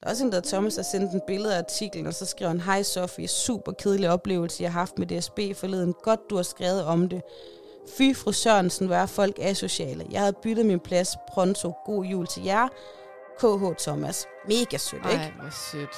Der er også en, der Thomas, der sendte en billede af artiklen, og så skriver han, Hej Sofie, super kedelig oplevelse, jeg har haft med DSB forleden. Godt, du har skrevet om det. Fy, fru Sørensen, hvor er folk asociale. Jeg havde byttet min plads pronto. God jul til jer. KH Thomas. Mega sødt, ikke? Ej, hvor sødt.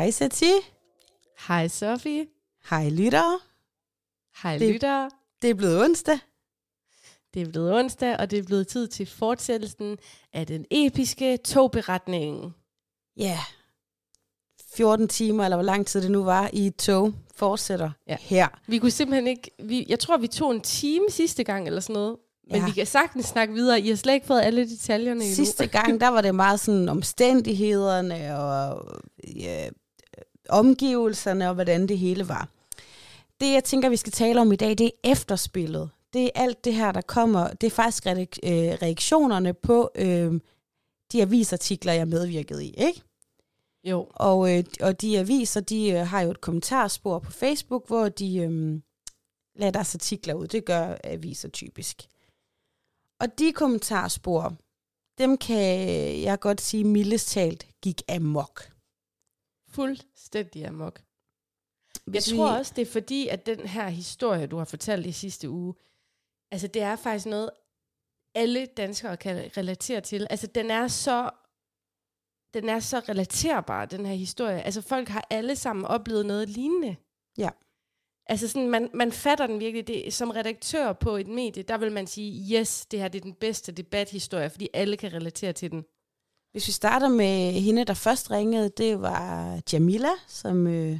Hej Sati. Hej Sofie. Hej lyttere. Hej Det- lyttere. Det er blevet onsdag. Det er blevet onsdag, og det er blevet tid til fortsættelsen af den episke togberetning. Ja. 14 timer, eller hvor lang tid det nu var, i et tog, fortsætter Ja. her. Vi kunne simpelthen ikke... Vi, jeg tror, vi tog en time sidste gang eller sådan noget. Men Ja. vi kan sagtens snakke videre. I har slet ikke fået alle detaljerne endnu. Sidste gang, der var det meget sådan omstændighederne og ja, omgivelserne og hvordan det hele var. Det, jeg tænker, vi skal tale om i dag, det er efterspillet. Det er alt det her, der kommer. Det er faktisk øh, reaktionerne på øh, de avisartikler, jeg medvirkede i. Ikke? Jo. Og, øh, og de aviser, de øh, har jo et kommentarspor på Facebook, hvor de øh, lader deres artikler ud. Det gør aviser typisk. Og de kommentarspor, dem kan jeg godt sige mildest talt gik amok. Fuldstændig amok. Jeg Hvis tror vi- også, det er fordi, at den her historie, du har fortalt i sidste uge, altså det er faktisk noget, alle danskere kan relatere til. Altså den er så den er så relaterbar, den her historie. Altså folk har alle sammen oplevet noget lignende. Ja. Altså sådan, man, man fatter den virkelig. Det, som redaktør på et medie, der vil man sige, yes, det her det er den bedste debathistorie, fordi alle kan relatere til den. Hvis vi starter med hende, der først ringede, det var Jamila, som... Øh,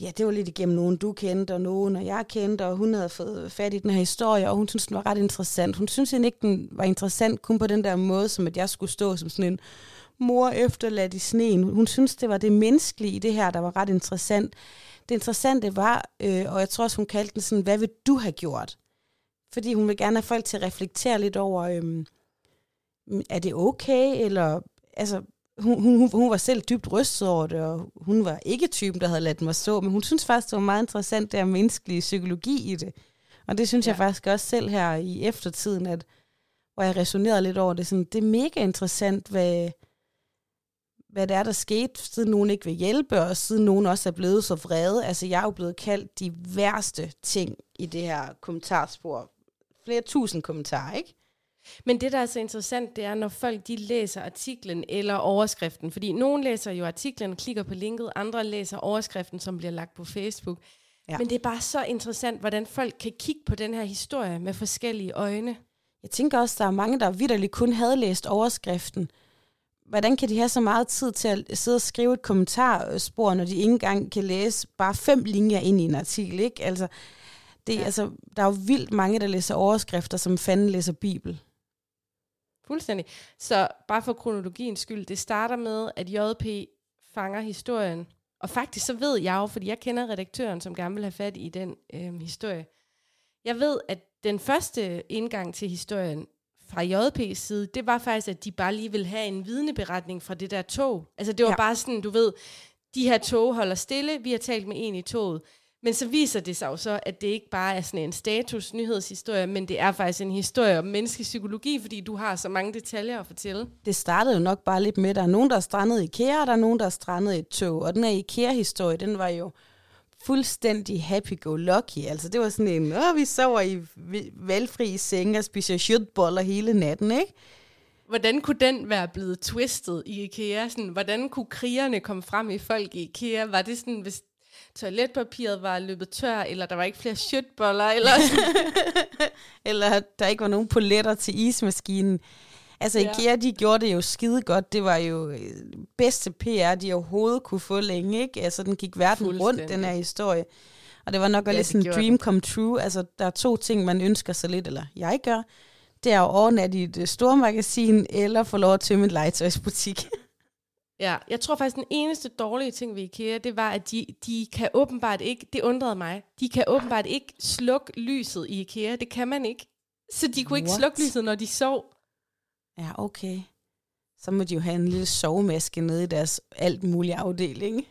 ja, det var lidt igennem nogen, du kendte, og nogen, og jeg kendte, og hun havde fået fat i den her historie, og hun synes den var ret interessant. Hun synes egentlig ikke, den var interessant kun på den der måde, som at jeg skulle stå som sådan en mor efterladt i sneen. Hun synes, det var det menneskelige i det her, der var ret interessant. Det interessante var, øh, og jeg tror også, hun kaldte den sådan, hvad vil du have gjort? Fordi hun vil gerne have folk til at reflektere lidt over, øh, er det okay, eller altså, hun, hun, hun var selv dybt rystet over det, og hun var ikke typen, der havde ladt mig stå, men hun synes faktisk, det var meget interessant, det her menneskelige psykologi i det. Og det synes ja. jeg faktisk også selv her i eftertiden, at, hvor jeg resonerede lidt over det. Sådan, det er mega interessant, hvad, hvad det er, der skete, siden nogen ikke vil hjælpe, og siden nogen også er blevet så vrede. Altså, jeg er jo blevet kaldt de værste ting i det her kommentarspor. Flere tusind kommentarer, ikke? Men det, der er så interessant, det er, når folk de læser artiklen eller overskriften. Fordi nogen læser jo artiklen og klikker på linket, andre læser overskriften, som bliver lagt på Facebook. Ja. Men det er bare så interessant, hvordan folk kan kigge på den her historie med forskellige øjne. Jeg tænker også, der er mange, der vidderligt kun havde læst overskriften. Hvordan kan de have så meget tid til at sidde og skrive et kommentarspor, når de ikke engang kan læse bare fem linjer ind i en artikel, ikke? Altså, det. Ja. altså, der er jo vildt mange, der læser overskrifter, som fanden læser Bibel. Fuldstændig. Så bare for kronologiens skyld, det starter med, at JP fanger historien. Og faktisk så ved jeg jo, fordi jeg kender redaktøren, som gerne vil have fat i den øhm, historie. Jeg ved, at den første indgang til historien fra JP's side, det var faktisk, at de bare lige ville have en vidneberetning fra det der tog. Altså det var ja. bare sådan, du ved, de her tog holder stille, vi har talt med en i toget. Men så viser det sig jo så, at det ikke bare er sådan en status-nyhedshistorie, men det er faktisk en historie om menneskelig psykologi, fordi du har så mange detaljer at fortælle. Det startede jo nok bare lidt med, at der er nogen, der er strandet i IKEA, og der er nogen, der er strandet i et tog. Og den her IKEA-historie, den var jo fuldstændig happy-go-lucky. Altså, det var sådan en, åh, vi sover i valgfri seng og spiser shitboller hele natten, ikke? Hvordan kunne den være blevet twistet i IKEA? Sådan, hvordan kunne krigerne komme frem i folk i IKEA? Var det sådan, hvis toiletpapiret var løbet tør, eller der var ikke flere shitboller, eller? Eller der ikke var nogen poletter til ismaskinen. Altså, Ja. IKEA, de gjorde det jo skide godt. Det var jo øh, bedste PR, de overhovedet kunne få længe, ikke? Altså, den gik verden rundt, den her historie. Og det var nok Ja, lidt det sådan en dream den. come true. Altså, der er to ting, man ønsker sig lidt, eller jeg gør. Det er at overnatte i et øh, stormagasin, eller få lov at tømme en legetøjsbutik. Ja, jeg tror faktisk, den eneste dårlige ting ved IKEA, det var, at de, de kan åbenbart ikke, det undrede mig, de kan åbenbart ikke slukke lyset i IKEA. Det kan man ikke. Så de kunne ikke What? slukke lyset, når de sov. ja, okay. Så må de jo have en lille sovemaske nede i deres alt mulige afdeling.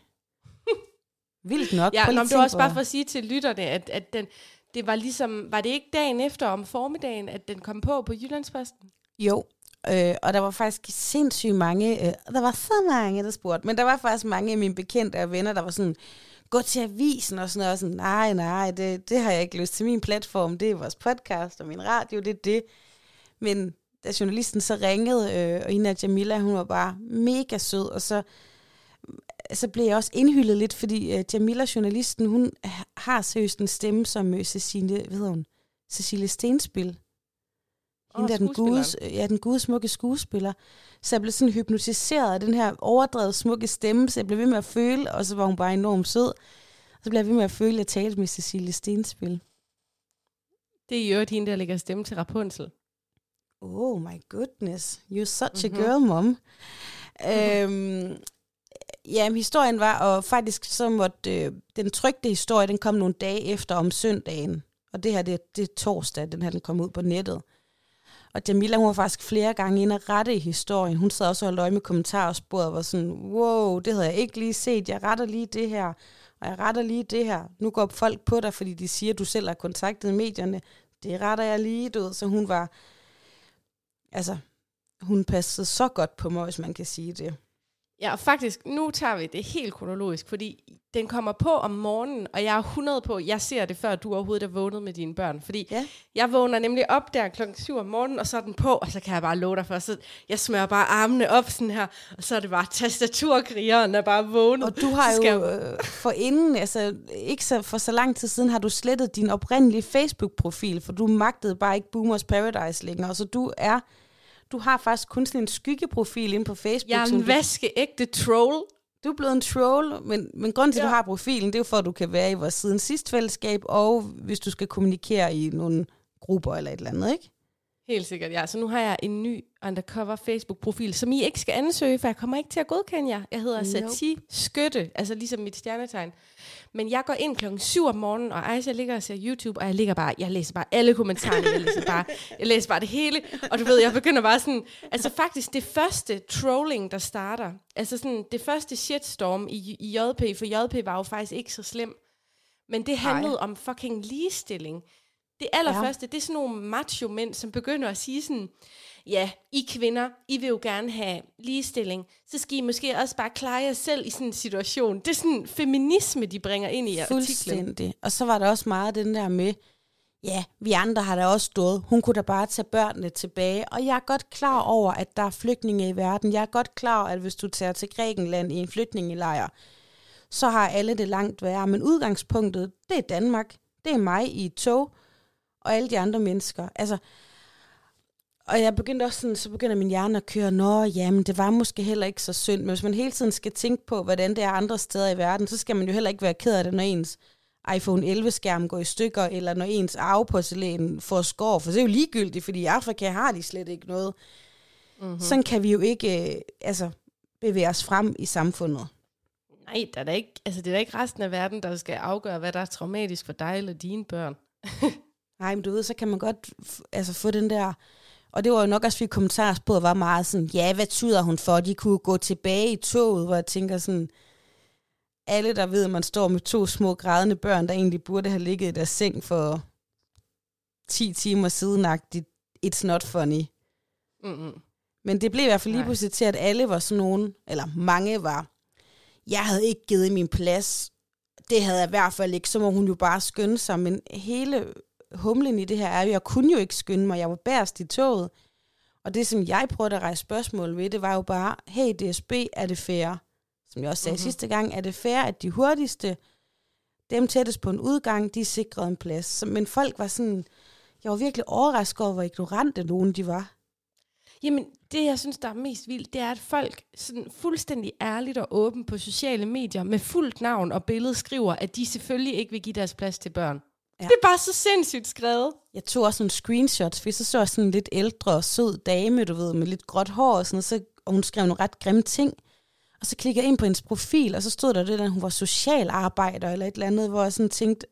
Vildt nok. Ja, nå, men det var også bare for at sige til lytterne, at, at den, det var ligesom, var det ikke dagen efter om formiddagen, at den kom på på Jyllandsposten? Jo, øh, og der var faktisk sindssygt mange, øh, der var så mange, der spurgte, men der var faktisk mange af mine bekendte og venner, der var sådan, gå til avisen og sådan noget, og sådan, nej, nej, det, det har jeg ikke lyst til. Min platform, det er vores podcast og min radio, det er det. Men da journalisten så ringede, øh, og hende Jamila, hun var bare mega sød, og så, så blev jeg også indhyldet lidt, fordi øh, Jamila, journalisten, hun har seriøst en stemme som øh, Cecilie, ved hun? Cecilie Stenspil. Hende der den gode, ja, den gode, smukke skuespiller. Så jeg blev sådan hypnotiseret af den her overdrevet smukke stemme, så jeg blev ved med at føle, og så var hun bare enormt sød. Og så blev jeg ved med at føle, at jeg talte med Cecilie Stenspil. Det er i øvrigt hende, der lægger stemme til Rapunzel. Oh my goodness, you're such Mhm. a girl, mom. øhm, ja, historien var, og faktisk så måtte øh, den trygte historie, den kom nogle dage efter om søndagen. Og det her, det, det er torsdag, den her, den kom ud på nettet. Og Jamila, hun var faktisk flere gange inde og rette i historien. Hun sad også og holdt øje med kommentarsporet og var sådan, wow, det havde jeg ikke lige set. Jeg retter lige det her, og jeg retter lige det her. Nu går folk på dig, fordi de siger, at du selv har kontaktet medierne. Det retter jeg lige, du ved. Så hun var, altså, hun passede så godt på mig, hvis man kan sige det. Ja, og faktisk, nu tager vi det helt kronologisk, fordi den kommer på om morgenen, og jeg er 100 på, jeg ser det, før du overhovedet er vågnet med dine børn. Fordi Ja. jeg vågner nemlig op der klokken 7 om morgenen, og så er den på, og så kan jeg bare love dig for, så jeg smører bare armene op sådan her, og så er det bare tastaturkrigeren, der bare vågnet. Og du har jo øh, for inden, altså ikke så, for så lang tid siden, har du slettet din oprindelige Facebook-profil, for du magtede bare ikke Boomers Paradise længere. Så du er, du har faktisk kun sådan en skyggeprofil inde på Facebook. Jeg er en vaskeægte troll. du er blevet en troll, men, men grunden til, at Ja. du har profilen, det er jo for, at du kan være i vores siden sidst fællesskab, og hvis du skal kommunikere i nogle grupper eller et eller andet, ikke? Helt sikkert, ja. Så nu har jeg en ny undercover Facebook-profil, som I ikke skal ansøge, for jeg kommer ikke til at godkende jer. Jeg hedder Nope. Sati Skytte, altså ligesom mit stjernetegn. Men jeg går ind klokken 7 om morgenen, og Aisha ligger og ser YouTube, og jeg ligger bare, jeg læser bare alle kommentarerne, jeg læser bare, jeg læser bare det hele, og du ved, jeg begynder bare sådan, altså faktisk det første trolling, der starter, altså sådan det første shitstorm i, i JP, for JP var jo faktisk ikke så slem, men det handlede Nej. om fucking ligestilling. Det allerførste, ja. det er sådan nogle macho-mænd, som begynder at sige sådan, ja, I kvinder, I vil jo gerne have ligestilling, så skal I måske også bare klare jer selv i sådan en situation. Det er sådan feminisme, de bringer ind i artiklen. Fuldstændig. Og så var der også meget den der med, ja, vi andre har da også stået. Hun kunne da bare tage børnene tilbage. Og jeg er godt klar over, at der er flygtninge i verden. Jeg er godt klar over, at hvis du tager til Grækenland i en flygtningelejr, så har alle det langt værre. Men udgangspunktet, det er Danmark. Det er mig i et tog, og alle de andre mennesker. Altså, og jeg begyndte også sådan, så begynder min hjerne at køre, nå, jamen, det var måske heller ikke så synd, men hvis man hele tiden skal tænke på, hvordan det er andre steder i verden, så skal man jo heller ikke være ked af det, når ens iPhone 11-skærm går i stykker, eller når ens arveporcelæn får skår, for det er jo ligegyldigt, fordi i Afrika har de slet ikke noget. Mm-hmm. Sådan kan vi jo ikke øh, altså, bevæge os frem i samfundet. Nej, der er da ikke, altså det er da ikke resten af verden, der skal afgøre, hvad der er traumatisk for dig eller dine børn. Nej, men du ved, så kan man godt altså, få den der... Og det var jo nok også, fordi kommentarsporet var meget sådan, ja, hvad tyder hun for? De kunne gå tilbage i toget, hvor jeg tænker sådan, alle der ved, at man står med to små grædende børn, der egentlig burde have ligget i deres seng for 10 timer sidenagtigt, it's not funny. Mm-hmm. Men det blev i hvert fald lige Nej. pludselig til, at alle var sådan nogen, eller mange var, jeg havde ikke givet min plads det havde jeg i hvert fald ikke, så må hun jo bare skynde sig, men hele humlen i det her er jo, jeg kunne jo ikke skynde mig, jeg var bærst i toget, og det, som jeg prøvede at rejse spørgsmål ved, det var jo bare, hey DSB, er det fair? Som jeg også sagde mm-hmm. sidste gang, er det fair, at de hurtigste, dem tættest på en udgang, de sikrede en plads. Så, men folk var sådan, jeg var virkelig overrasket over, hvor ignorante nogen de var. Jamen, det jeg synes, der er mest vildt, det er, at folk sådan fuldstændig ærligt og åbent på sociale medier med fuldt navn og billede skriver, at de selvfølgelig ikke vil give deres plads til børn. Ja. Det er bare så sindssygt skrevet. Jeg tog også nogle screenshots, for så så jeg sådan en lidt ældre og sød dame, du ved, med lidt gråt hår og sådan og, så, og hun skrev nogle ret grimme ting. Og så klikkede jeg ind på hendes profil, og så stod der det, at hun var socialarbejder eller et eller andet, hvor jeg sådan tænkte,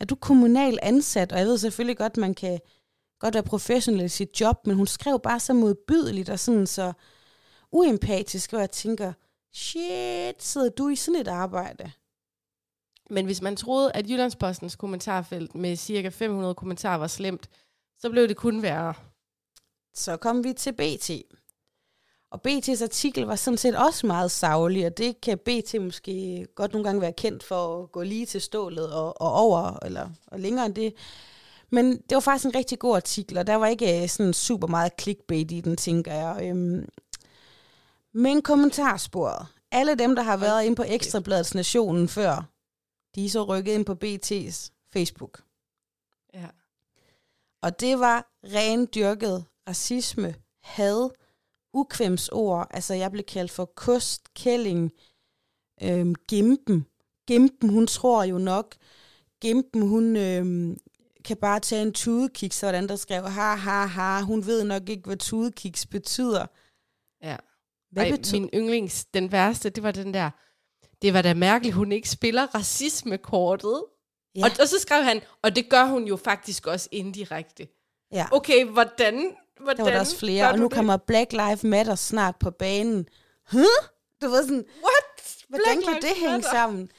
er du kommunal ansat? Og jeg ved selvfølgelig godt, man kan godt være professionel i sit job, men hun skrev bare så modbydeligt og sådan så uempatisk, og jeg tænker, shit, sidder du i sådan et arbejde? Men hvis man troede, at Jyllandspostens kommentarfelt med cirka 500 kommentarer var slemt, så blev det kun værre. Så kom vi til BT. Og BT's artikel var sådan set også meget savlig, og det kan BT måske godt nogle gange være kendt for at gå lige til stålet og, og over, eller og længere end det. Men det var faktisk en rigtig god artikel, og der var ikke øh, sådan super meget clickbait i den, tænker jeg. Øhm, men kommentarsporet. Alle dem, der har været inde på Ekstrabladets Nationen før, de er så rykket ind på BT's Facebook. Ja. Og det var ren dyrket racisme, had, ukvemsord. Altså, jeg blev kaldt for kost, kælling, øhm, gimpen. Gimpen, hun tror jo nok, Gimpen, hun øhm, kan bare tage en tudekik, sådan der skrev, ha, ha, ha, hun ved nok ikke, hvad tudekiks betyder. Ja. Hvad Ej, betyder? min yndlings, den værste, det var den der, det var da mærkeligt, hun ikke spiller racismekortet. Ja. Og, og så skrev han, og det gør hun jo faktisk også indirekte. Ja. Okay, hvordan, hvordan Der var der også flere, og nu det? kommer Black Lives Matter snart på banen. Huh? Du ved sådan, What? hvordan Black kan det hænge Matter? sammen?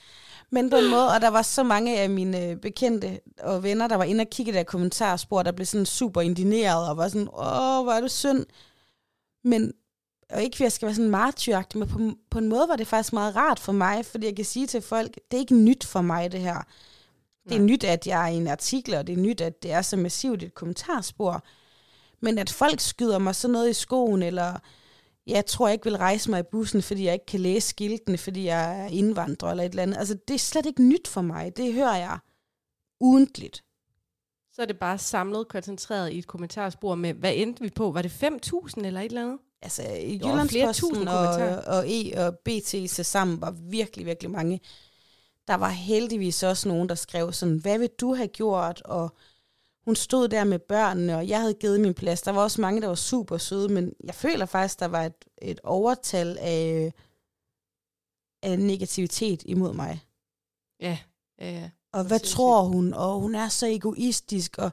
Men på en måde, og der var så mange af mine bekendte og venner, der var inde og kigge der kommentarspor, der blev sådan super indineret og var sådan, åh, hvor er det synd. Men og ikke fordi jeg skal være sådan martyragtig, men på, på en måde var det faktisk meget rart for mig, fordi jeg kan sige til folk, det er ikke nyt for mig det her. Det er Nej. nyt, at jeg er i en artikel, og det er nyt, at det er så massivt et kommentarspor. Men at folk skyder mig sådan noget i skoen, eller jeg tror jeg ikke vil rejse mig i bussen, fordi jeg ikke kan læse skiltene, fordi jeg er indvandrer eller et eller andet. Altså, det er slet ikke nyt for mig. Det hører jeg ugentligt. Så er det bare samlet, koncentreret i et kommentarspor med, hvad endte vi på? Var det 5.000 eller et eller andet? Altså Jyllandsposten og, og E og BT så sammen var virkelig, virkelig mange. Der var heldigvis også nogen, der skrev sådan, hvad vil du have gjort? Og hun stod der med børnene, og jeg havde givet min plads. Der var også mange, der var super søde, men jeg føler faktisk, der var et, et overtal af, af negativitet imod mig. Ja, ja, ja. Og hvad tror hun? Og hun er så egoistisk, og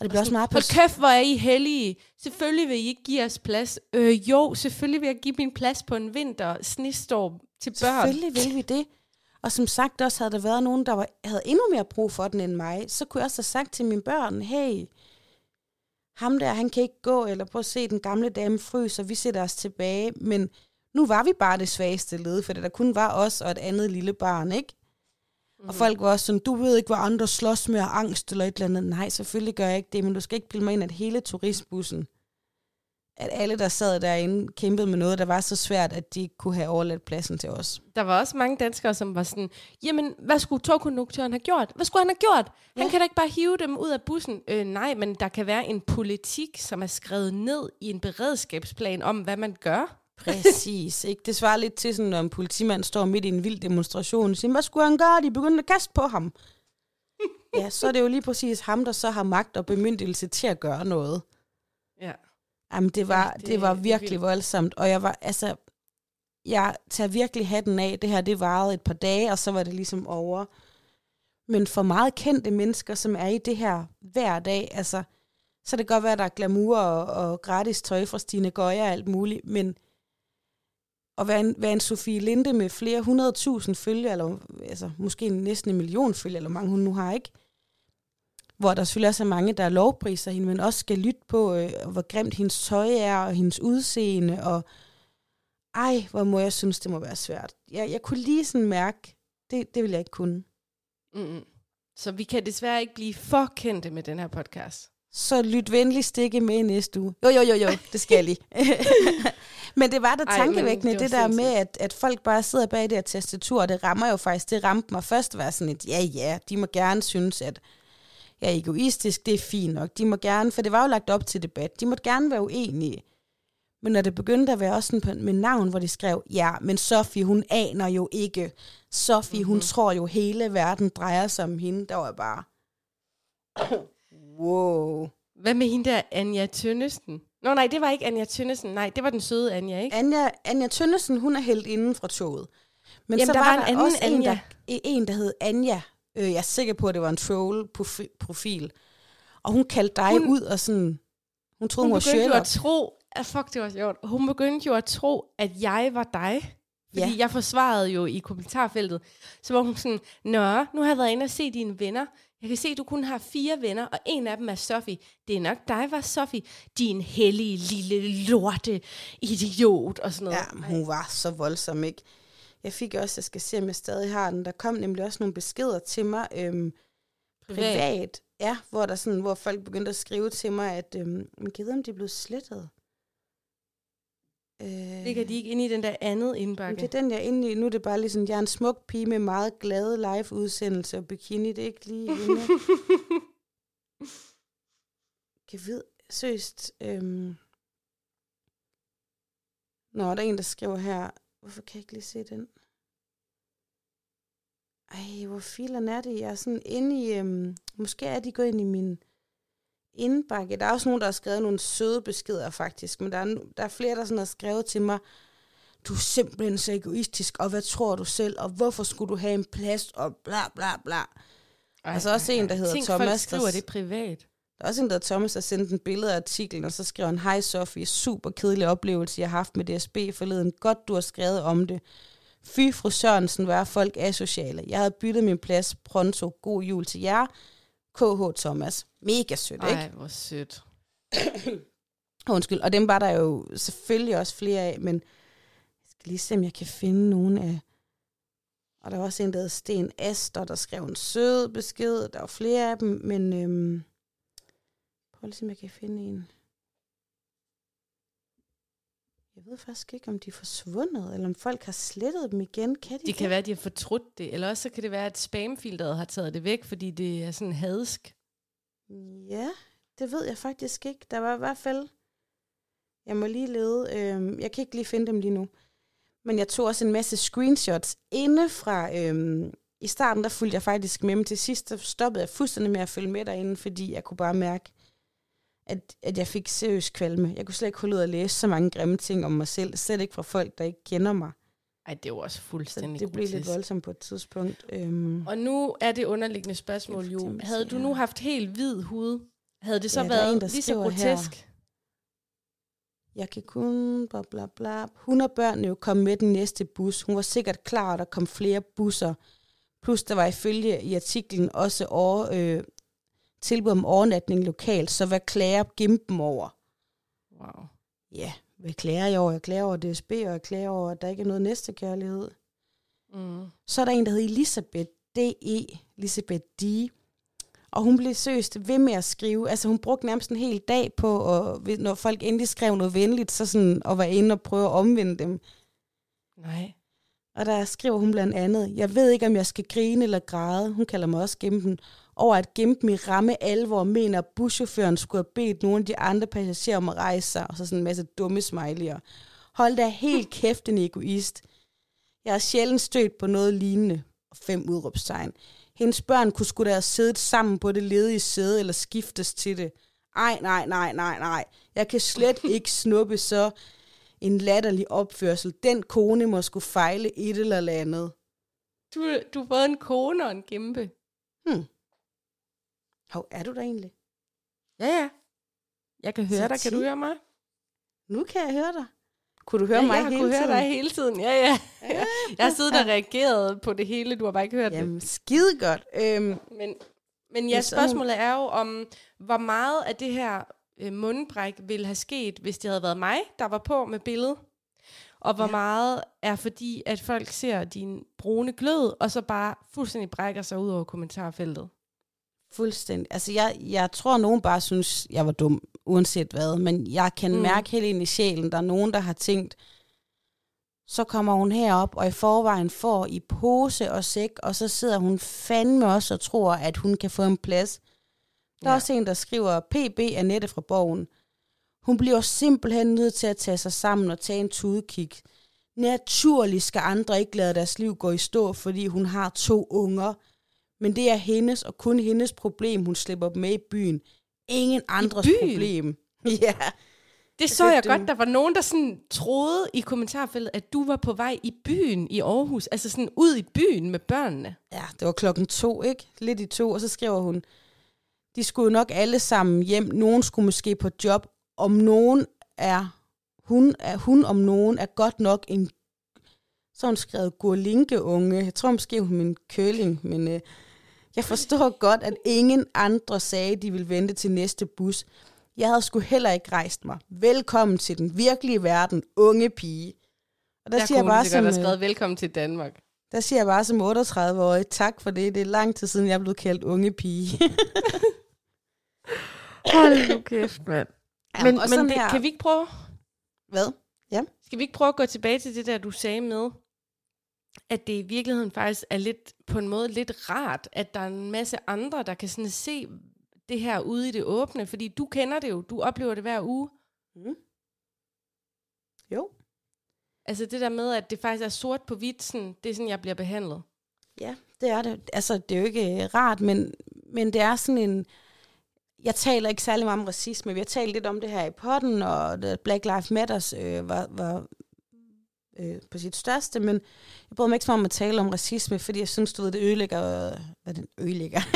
og det bliver også meget... Hold kæft, hvor er I heldige. Selvfølgelig vil I ikke give os plads. Øh, jo, selvfølgelig vil jeg give min plads på en vinter snestorm til børn. Selvfølgelig vil vi det. Og som sagt også, havde der været nogen, der var, havde endnu mere brug for den end mig, så kunne jeg også have sagt til mine børn, hey, ham der, han kan ikke gå, eller prøv at se, den gamle dame fryser, vi sætter os tilbage. Men nu var vi bare det svageste led, for der kun var os og et andet lille barn, ikke? Mm. Og folk var også sådan, du ved ikke, hvad andre slås med angst eller et eller andet. Nej, selvfølgelig gør jeg ikke det, men du skal ikke bilde mig ind, at hele turistbussen, at alle, der sad derinde, kæmpede med noget, der var så svært, at de ikke kunne have overladt pladsen til os. Der var også mange danskere, som var sådan, jamen, hvad skulle togkonduktøren have gjort? Hvad skulle han have gjort? Ja. Han kan da ikke bare hive dem ud af bussen. Øh, nej, men der kan være en politik, som er skrevet ned i en beredskabsplan om, hvad man gør. Præcis. Ikke? Det svarer lidt til, sådan, når en politimand står midt i en vild demonstration og siger, hvad skulle han gøre? De begynder at kaste på ham. ja, så er det jo lige præcis ham, der så har magt og bemyndigelse til at gøre noget. Ja. Jamen, det var, ja, det, det var virkelig det voldsomt. Og jeg var, altså, jeg tager virkelig hatten af. Det her, det varede et par dage, og så var det ligesom over. Men for meget kendte mennesker, som er i det her hver dag, altså, så det kan godt være, at der er glamour og, og gratis tøj fra Stine Gøjer og alt muligt, men at være en, være en Sofie Linde med flere hundredtusind følgere, eller altså, måske næsten en million følgere, eller mange hun nu har, ikke? Hvor der selvfølgelig også er mange, der lovpriser hende, men også skal lytte på, øh, hvor grimt hendes tøj er, og hendes udseende, og ej, hvor må jeg synes, det må være svært. Jeg, jeg kunne lige sådan mærke, Det, det vil jeg ikke kunne. Mm-mm. Så vi kan desværre ikke blive for kendte med den her podcast. Så lyt venligt stikke med i næste uge. Jo, jo, jo, jo, det skal jeg lige. men det var da Ej, tankevækkende, det det, var det der med, at, at folk bare sidder bag det her tastatur, og det rammer jo faktisk, det ramte mig først være sådan et, ja, ja, de må gerne synes, at jeg er egoistisk, det er fint nok. De må gerne, for det var jo lagt op til debat, de må gerne være uenige. Men når det begyndte at være også sådan på, med navn, hvor de skrev, ja, men Sofie, hun aner jo ikke. Sofie, mm-hmm. hun tror jo, hele verden drejer sig om hende. Der var jeg bare, wow. Hvad med hende der Anja Tønnesen? Nå nej, det var ikke Anja Tønnesen. Nej, det var den søde Anja, ikke? Anja, Anja Tønnesen, hun er helt inden fra toget. Men Jamen, så der var, var en der anden også en der, Anja. en, der hed Anja. Øh, jeg er sikker på, at det var en troll-profil. Og hun kaldte dig Hun- ud og sådan... Hun troede, hun, Hun var begyndte jo at tro, at fuck, det var sjovt. Hun begyndte jo at tro, at jeg var dig. Fordi ja. jeg forsvarede jo i kommentarfeltet. Så var hun sådan, Nå, nu har jeg været inde og se dine venner. Jeg kan se, at du kun har fire venner, og en af dem er Sofie. Det er nok dig, var Sofie. Din hellige lille lorte idiot og sådan noget. Ja, hun var så voldsom, ikke? Jeg fik også, jeg skal se, om jeg stadig har den. Der kom nemlig også nogle beskeder til mig øhm, privat. privat. Ja, hvor, der sådan, hvor folk begyndte at skrive til mig, at øhm, man gider, om de blev slettet. Øh, Ligger de ikke inde i den der andet indbakke? det er den, jeg er inde i. Nu er det bare ligesom, jeg er en smuk pige med meget glade live-udsendelse og bikini. Det er ikke lige inde. kan vide, seriøst. Øhm... Nå, der er en, der skriver her. Hvorfor kan jeg ikke lige se den? Ej, hvor filen er det? Jeg er sådan inde i... Øhm... Måske er de gået ind i min indbakke. Der er også nogen, der har skrevet nogle søde beskeder, faktisk. Men der er, der er flere, der sådan har skrevet til mig, du er simpelthen så egoistisk, og hvad tror du selv, og hvorfor skulle du have en plads, og bla bla bla. Ej, altså også en, der hedder Tænk, Thomas, folk skriver der- det privat. Der er også en, der hedder Thomas, der sendte en billede af artiklen, og så skrev han, hej Sofie, super kedelig oplevelse, jeg har haft med DSB forleden. Godt, du har skrevet om det. Fy, fru Sørensen, hvor er folk asociale. Jeg havde byttet min plads pronto. God jul til jer. KH Thomas. Mega sødt, ikke? Ej, hvor sødt. Undskyld. Og dem var der jo selvfølgelig også flere af, men jeg skal lige se, om jeg kan finde nogen af... Og der var også en, der hed Sten Aster, der skrev en sød besked. Der var flere af dem, men... Øhm, prøv lige at se, om jeg kan finde en. Jeg ved faktisk ikke, om de er forsvundet, eller om folk har slettet dem igen. Kan de Det kan være, at de har fortrudt det, eller også så kan det være, at spamfilteret har taget det væk, fordi det er sådan hadsk. Ja, det ved jeg faktisk ikke. Der var i hvert fald... Jeg må lige lede. Øhm, jeg kan ikke lige finde dem lige nu. Men jeg tog også en masse screenshots inde fra... Øhm, I starten, der fulgte jeg faktisk med, men til sidst der stoppede jeg fuldstændig med at følge med derinde, fordi jeg kunne bare mærke, at, at jeg fik seriøst kvalme. Jeg kunne slet ikke holde ud at læse så mange grimme ting om mig selv, slet ikke fra folk, der ikke kender mig. Ej, det jo også Så fuldstændig det blev lidt grotesk. voldsomt på et tidspunkt. Øhm, Og nu er det underliggende spørgsmål jo, havde du nu haft helt hvid hud, havde det så Ja, været en, lige så skriver her. grotesk? Jeg kan kun bla bla bla. Hun og børnene jo kom med den næste bus. Hun var sikkert klar, at der kom flere busser. Plus der var ifølge i artiklen også over, øh, tilbud om overnatning lokalt, så hvad klager Gimpen over? Wow. Ja, hvad klager jeg over? Jeg klager over DSB, og jeg klager over, at der ikke er noget næstekærlighed. Mm. Så er der en, der hedder Elisabeth D.E. Elisabeth D. Og hun blev seriøst ved med at skrive. Altså hun brugte nærmest en hel dag på, og når folk endelig skrev noget venligt, så sådan, og var inde og prøve at omvende dem. Nej. Og der skriver hun blandt andet, jeg ved ikke, om jeg skal grine eller græde, hun kalder mig også Gempen, over at Gempen i ramme alvor mener, at buschaufføren skulle have bedt nogle af de andre passagerer om at rejse sig, og så sådan en masse dumme smiley'er. Hold da helt kæft, en egoist. Jeg har sjældent stødt på noget lignende. Og fem udråbstegn. Hendes børn kunne sgu da have siddet sammen på det ledige sæde, eller skiftes til det. Ej, nej, nej, nej, nej. Jeg kan slet ikke snuppe så en latterlig opførsel. Den kone må skulle fejle et eller andet. Du, du har både en kone og en gæmpe. Hov, er du der egentlig? Ja, ja. Jeg kan høre Så dig. Kan du høre mig? Nu kan jeg høre dig. Kunne du høre ja, mig jeg har hele kunnet høre tiden? dig hele tiden. Ja, ja. Jeg har siddet og reageret på det hele. Du har bare ikke hørt det. Jamen, skide godt. Øhm, Men, men ja, spørgsmålet er jo om, hvor meget af det her øh, mundbræk ville have sket, hvis det havde været mig, der var på med billedet. og hvor ja. meget er fordi, at folk ser din brune glød, og så bare fuldstændig brækker sig ud over kommentarfeltet. Fuldstændig. Altså, jeg, jeg tror, nogen bare synes, jeg var dum, uanset hvad. Men jeg kan. Mm. mærke helt ind i sjælen, der er nogen, der har tænkt, så kommer hun herop, og i forvejen får i pose og sæk, og så sidder hun fandme også og tror, at hun kan få en plads. Der er Ja. også en, der skriver, PB Annette fra Borgen. Hun bliver simpelthen nødt til at tage sig sammen og tage en tudekig. Naturligt skal andre ikke lade deres liv gå i stå, fordi hun har to unger. Men det er hendes og kun hendes problem, hun slipper med i byen. Ingen andres byen? problem. Ja, Det så jeg det- godt. Der var nogen, der sådan troede i kommentarfeltet, at du var på vej i byen i Aarhus. Altså sådan ud i byen med børnene. ja, det var klokken to, ikke? Lidt i to, og så skriver hun, de skulle nok alle sammen hjem. Nogen skulle måske på job. Om nogen er, hun, er, hun om nogen er godt nok en, så hun skrevet gurlinke unge. Jeg tror måske hun er en køling, men øh, jeg forstår godt, at ingen andre sagde, de ville vente til næste bus. Jeg havde sgu heller ikke rejst mig. Velkommen til den virkelige verden, unge pige. Og der, Der, siger jeg bare som, have øh, skrevet, velkommen til Danmark. der siger jeg bare som 38-årig, tak for det. Det er lang tid siden, jeg er blevet kaldt unge pige. Hold nu kæft, mand. Men, og men sådan det, her- kan vi ikke prøve... Hvad? Skal vi ikke prøve at gå tilbage til det der, du sagde med, at det i virkeligheden faktisk er lidt, på en måde lidt rart, at der er en masse andre, der kan sådan se det her ude i det åbne, fordi du kender det jo, du oplever det hver uge. Mm. Jo. Altså det der med, at det faktisk er sort på hvidt, sådan, det er sådan, jeg bliver behandlet. Ja, det er det. Altså, det er jo ikke øh, rart, men, men det er sådan en... Jeg taler ikke særlig meget om racisme. Vi har talt lidt om det her i potten, og da Black Lives Matters øh, var, var øh, på sit største, men jeg bryder mig ikke så om at tale om racisme, fordi jeg synes, du ved, det ødelægger... Hvad det ødelægger?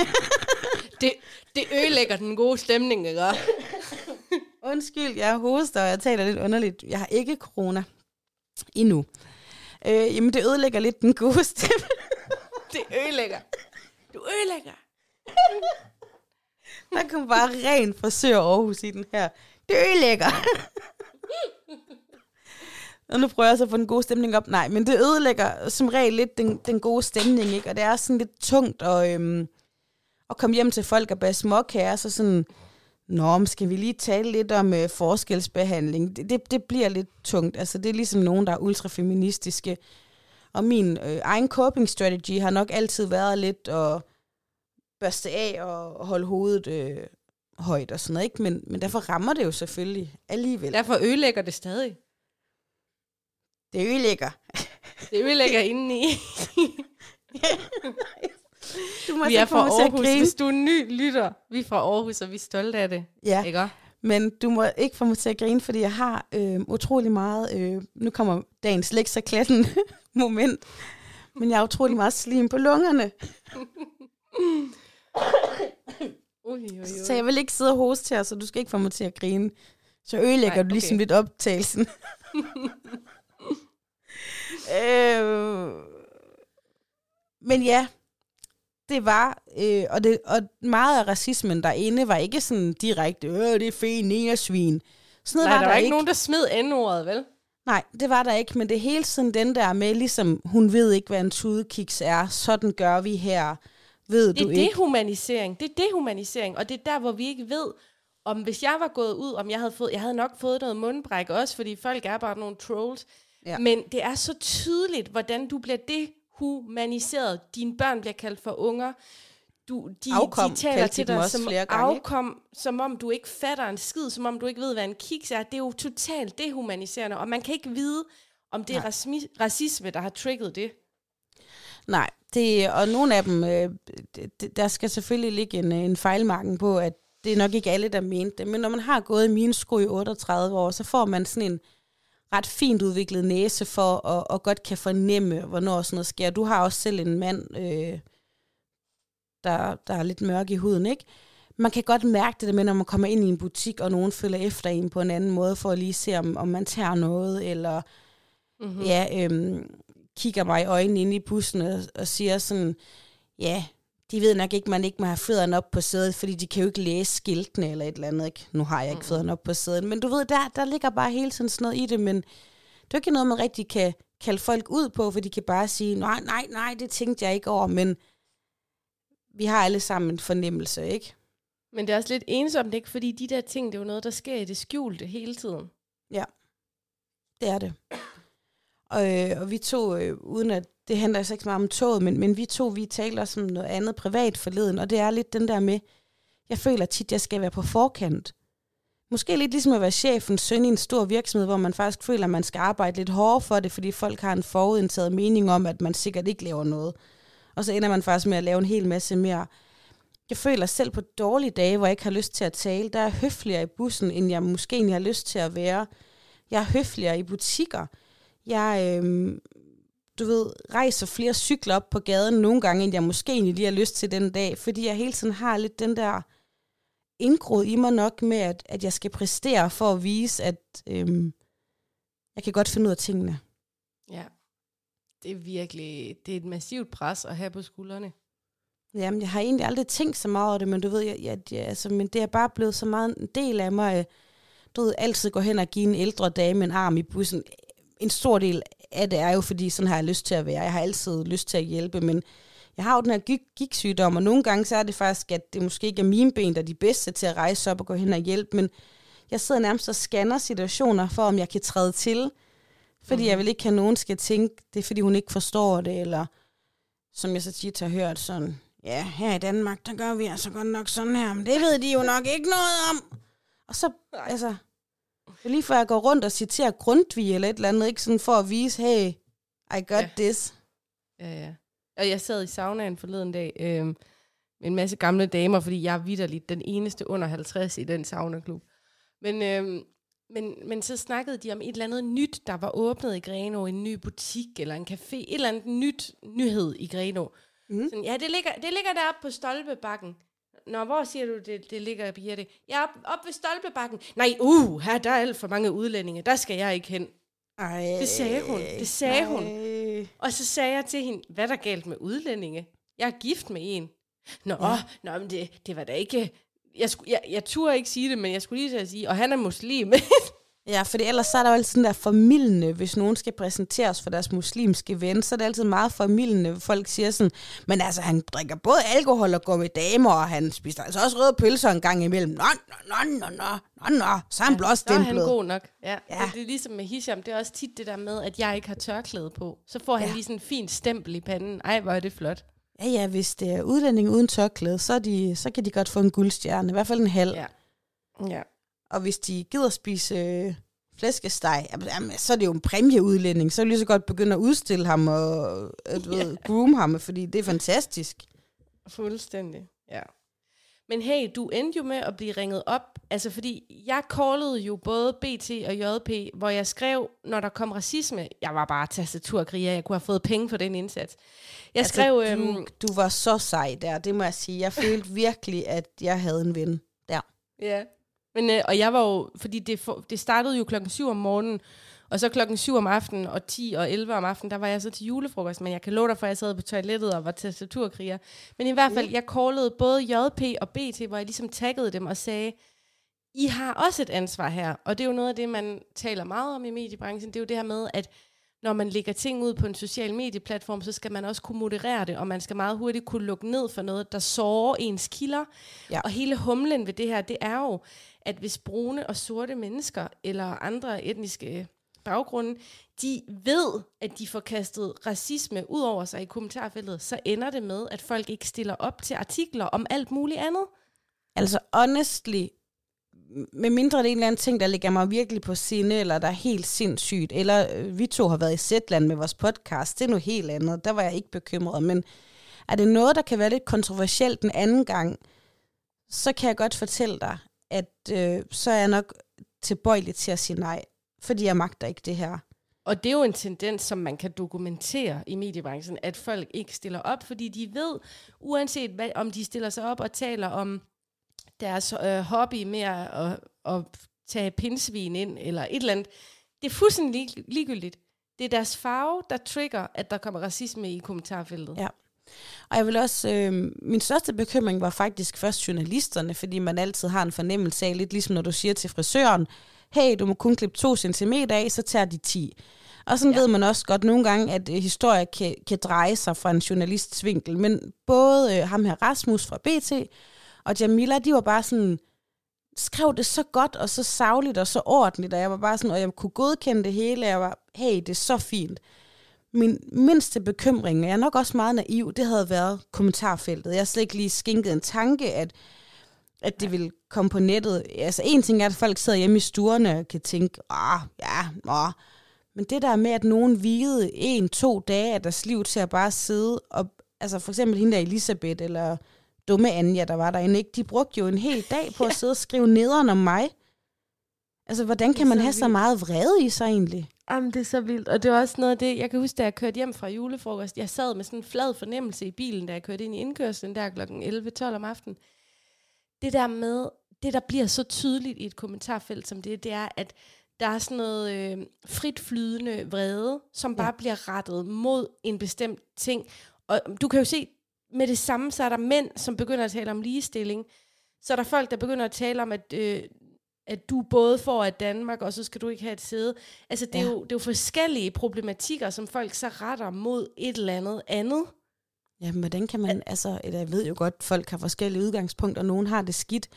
Det, det ødelægger den gode stemning, ikke? Undskyld, jeg hoster, og jeg taler lidt underligt. Jeg har ikke corona endnu. Øh, jamen, det ødelægger lidt den gode stemme. Det ødelægger. Du ødelægger. Der kom bare ren frisør Aarhus i den her. Det ødelægger og nu prøver jeg så at få den gode stemning op. Nej, men det ødelægger som regel lidt den, den gode stemning, ikke? Og det er sådan lidt tungt at, øhm, at komme hjem til folk og bage småkager, så sådan, Nå, men skal vi lige tale lidt om øh, forskelsbehandling? Det, det, det bliver lidt tungt. Altså, det er ligesom nogen, der er ultrafeministiske. Og min øh, egen coping strategy har nok altid været lidt at børste af og holde hovedet øh, højt og sådan noget, ikke? Men, men derfor rammer det jo selvfølgelig alligevel. Derfor ødelægger det stadig. Det ødelægger. Det ødelægger indeni. Du må vi ikke er fra Aarhus. Hvis du er ny lytter, vi er fra Aarhus, og vi er stolte af det. Ja, Ikke? men du må ikke få mig til at grine, fordi jeg har øh, utrolig meget... Øh, nu kommer dagens lekserklassen moment. Men jeg har utrolig meget slim på lungerne. Ui, ui, ui. Så jeg vil ikke sidde og hoste her, så du skal ikke få mig til at grine. Så ødelægger Nej, du ligesom okay. lidt optagelsen. Øh, men ja, det var, øh, og, det, og meget af racismen derinde var ikke sådan direkte, øh, det er fe, svin. Sådan noget Nej, var der der var ikke ikke. nogen, der smed N-ordet, vel? Nej, det var der ikke, men det er hele sådan den der med, ligesom, hun ved ikke, hvad en tudekiks er, sådan gør vi her, ved Det du er ikke. dehumanisering. Det er dehumanisering, og det er der, hvor vi ikke ved, om hvis jeg var gået ud, om jeg havde fået, jeg havde nok fået noget mundbræk også, fordi folk er bare nogle trolls. Ja. Men det er så tydeligt, hvordan du bliver dehumaniseret. Dine børn bliver kaldt for unger. Du, de, Afkom de taler til dig som gange, ikke? afkom, som om du ikke fatter en skid, som om du ikke ved, hvad en kiks er. Det er jo totalt dehumaniserende, og man kan ikke vide, om det er Nej. rasmi- racisme, der har trigget det. Nej, det, og nogle af dem, øh, det- der skal selvfølgelig ligge en, en fejlmarken på, at det er nok ikke alle, der mente det. Men når man har gået i mine sko i 38 år, så får man sådan en ret fint udviklet næse for, at, og godt kan fornemme, hvornår sådan noget sker. Du har også selv en mand, øh, der, der er lidt mørk i huden, ikke? Man kan godt mærke det der med, når man kommer ind i en butik, og nogen følger efter en på en anden måde, for at lige se, om, om man tager noget, eller Mm-hmm. ja, øhm, kigger mig i øjnene inde i bussen og, og siger sådan, ja, de ved nok ikke, man ikke må have fødderne op på sædet, fordi de kan jo ikke læse skiltene eller et eller andet. Ikke? Nu har jeg ikke fødderne op på sædet, men du ved, der, der ligger bare hele tiden sådan noget i det, men det er ikke noget, man rigtig kan kalde folk ud på, for de kan bare sige, nej, nej, nej, det tænkte jeg ikke over, men vi har alle sammen en fornemmelse, ikke? Men det er også lidt ensomt, ikke? Fordi de der ting, det er jo noget, der sker i det skjulte hele tiden. Ja, det er det. Og, øh, og vi to, øh, uden at det handler altså ikke så meget om toget, men, men vi to, vi taler også om noget andet privat forleden, og det er lidt den der med, jeg føler tit, jeg skal være på forkant. Måske lidt ligesom at være chefens søn i en stor virksomhed, hvor man faktisk føler, at man skal arbejde lidt hårdere for det, fordi folk har en forudindtaget mening om, at man sikkert ikke laver noget. Og så ender man faktisk med at lave en hel masse mere. Jeg føler selv på dårlige dage, hvor jeg ikke har lyst til at tale, der er høfligere i bussen, end jeg måske egentlig har lyst til at være. Jeg er høfligere i butikker. Jeg, øh, du ved, rejser flere cykler op på gaden nogle gange, end jeg måske egentlig lige har lyst til den dag, fordi jeg hele tiden har lidt den der indgroet i mig nok med, at, at jeg skal præstere for at vise, at øhm, jeg kan godt finde ud af tingene. Ja, det er virkelig, det er et massivt pres at have på skuldrene. Jamen, jeg har egentlig aldrig tænkt så meget over det, men du ved, jeg, jeg, jeg, altså, men det er bare blevet så meget en del af mig, du ved, altid gå hen og give en ældre dame en arm i bussen. En stor del af det er jo, fordi sådan har jeg lyst til at være. Jeg har altid lyst til at hjælpe, men jeg har jo den her gigtsygdom, og nogle gange så er det faktisk, at det måske ikke er mine ben, der er de bedste til at rejse op og gå hen og hjælpe, men jeg sidder nærmest og scanner situationer for, om jeg kan træde til, fordi mm-hmm. jeg vil ikke have nogen skal tænke, det er fordi hun ikke forstår det, eller som jeg så tit har hørt sådan, ja, her i Danmark, der gør vi altså godt nok sådan her, men det ved de jo nok ikke noget om. Og så, altså, det er lige før jeg går rundt og citerer Grundtvig eller et eller andet, ikke sådan for at vise, hey, I got ja. this. Ja, ja. Og jeg sad i saunaen forleden dag øh, med en masse gamle damer, fordi jeg er vidderligt den eneste under 50 i den saunaklub. Men, øh, men, men så snakkede de om et eller andet nyt, der var åbnet i Greno, en ny butik eller en café, et eller andet nyt nyhed i Greno. Mm. Sådan, ja, det ligger, det ligger deroppe på Stolpebakken. Nå, hvor siger du, det, det ligger, Birte? Ja, op, op ved Stolpebakken. Nej, uh, her der er alt for mange udlændinge. Der skal jeg ikke hen. Ej, det sagde hun. Det sagde ej. hun. Og så sagde jeg til hende, hvad der galt med udlændinge? Jeg er gift med en. Nå, ja. nå men det, det var da ikke... Jeg, skulle, jeg, jeg turde ikke sige det, men jeg skulle lige til at sige, og han er muslim. Ja, for ellers så er der jo altid sådan der formidlende, hvis nogen skal præsenteres for deres muslimske ven, så er det altid meget formidlende, folk siger sådan, men altså han drikker både alkohol og går med damer, og han spiser altså også røde pølser en gang imellem. Nå, nå, nå, nå, nå, nå, nå, så er han ja, blåstemplet. Så er han god nok, ja. ja. Det er ligesom med Hisham, det er også tit det der med, at jeg ikke har tørklæde på. Så får han ja. lige sådan en fin stempel i panden. Ej, hvor er det flot. Ja, ja, hvis det er udlænding uden tørklæde, så, er de, så kan de godt få en guldstjerne, i hvert fald en halv. Ja. ja. Og hvis de gider spise øh, flæskesteg, jamen, så er det jo en præmieudlænding. Så vil jeg så godt begynde at udstille ham og øh, yeah. ved, groom ham, fordi det er fantastisk. Fuldstændig, ja. Men hey, du endte jo med at blive ringet op, altså fordi jeg callede jo både BT og JP, hvor jeg skrev, når der kom racisme, jeg var bare tastaturkriger, jeg kunne have fået penge for den indsats. Jeg altså, skrev... Du, øhm, du var så sej der, det må jeg sige. Jeg følte virkelig, at jeg havde en ven der. Ja, men, øh, og jeg var jo, fordi det, for, det startede jo klokken 7 om morgenen, og så klokken 7 om aftenen, og 10 og 11 om aftenen, der var jeg så til julefrokost, men jeg kan love dig for, at jeg sad på toilettet og var tastaturkriger. Men i hvert fald, jeg callede både JP og BT, hvor jeg ligesom taggede dem og sagde, I har også et ansvar her. Og det er jo noget af det, man taler meget om i mediebranchen. Det er jo det her med, at når man lægger ting ud på en social medieplatform, så skal man også kunne moderere det, og man skal meget hurtigt kunne lukke ned for noget, der sårer ens kilder. Ja. Og hele humlen ved det her, det er jo, at hvis brune og sorte mennesker, eller andre etniske baggrunde, de ved, at de får kastet racisme ud over sig i kommentarfeltet, så ender det med, at folk ikke stiller op til artikler om alt muligt andet. Altså honestly, med mindre det er en eller anden ting, der ligger mig virkelig på sinde, eller der er helt sindssygt, eller øh, vi to har været i Zetland med vores podcast, det er noget helt andet, der var jeg ikke bekymret, men er det noget, der kan være lidt kontroversielt den anden gang, så kan jeg godt fortælle dig, at øh, så er jeg nok tilbøjelig til at sige nej, fordi jeg magter ikke det her. Og det er jo en tendens, som man kan dokumentere i mediebranchen, at folk ikke stiller op, fordi de ved, uanset hvad, om de stiller sig op og taler om deres øh, hobby med at, at tage pindsvin ind, eller et eller andet. Det er fuldstændig lig, ligegyldigt. Det er deres farve, der trigger, at der kommer racisme i kommentarfeltet. Ja. Og jeg vil også, øh, min største bekymring var faktisk først journalisterne, fordi man altid har en fornemmelse af, lidt ligesom når du siger til frisøren, hey, du må kun klippe to centimeter af, så tager de 10. Og sådan ja. ved man også godt nogle gange, at øh, historier kan, kan dreje sig fra en journalists vinkel. Men både øh, ham her Rasmus fra BT og Jamila, de var bare sådan, skrev det så godt og så savligt og så ordentligt, og jeg var bare sådan, og jeg kunne godkende det hele, og jeg var, hey, det er så fint. Min mindste bekymring, og jeg er nok også meget naiv, det havde været kommentarfeltet. Jeg har slet ikke lige skænket en tanke, at, at det ville komme på nettet. Altså en ting er, at folk sidder hjemme i stuerne og kan tænke, ah, ja, åh. Men det der med, at nogen vigede en, to dage af deres liv til at bare sidde og, altså for eksempel hende der Elisabeth, eller dumme Anja, der var derinde, ikke? de brugte jo en hel dag på at sidde og skrive nederen om mig. Altså, hvordan kan man have vildt. så meget vrede i sig egentlig? Jamen, det er så vildt. Og det var også noget af det, jeg kan huske, da jeg kørte hjem fra julefrokost, jeg sad med sådan en flad fornemmelse i bilen, da jeg kørte ind i indkørslen der kl. 11-12 om aftenen. Det der med, det der bliver så tydeligt i et kommentarfelt som det, det er, at der er sådan noget øh, frit flydende vrede, som bare ja. bliver rettet mod en bestemt ting. Og du kan jo se, med det samme, så er der mænd, som begynder at tale om ligestilling. Så er der folk, der begynder at tale om, at, øh, at du både får af Danmark, og så skal du ikke have et sæde. Altså, det, ja. er jo, det er jo forskellige problematikker, som folk så retter mod et eller andet andet. Ja, men hvordan kan man, altså, jeg ved jo godt, folk har forskellige udgangspunkter, og nogen har det skidt,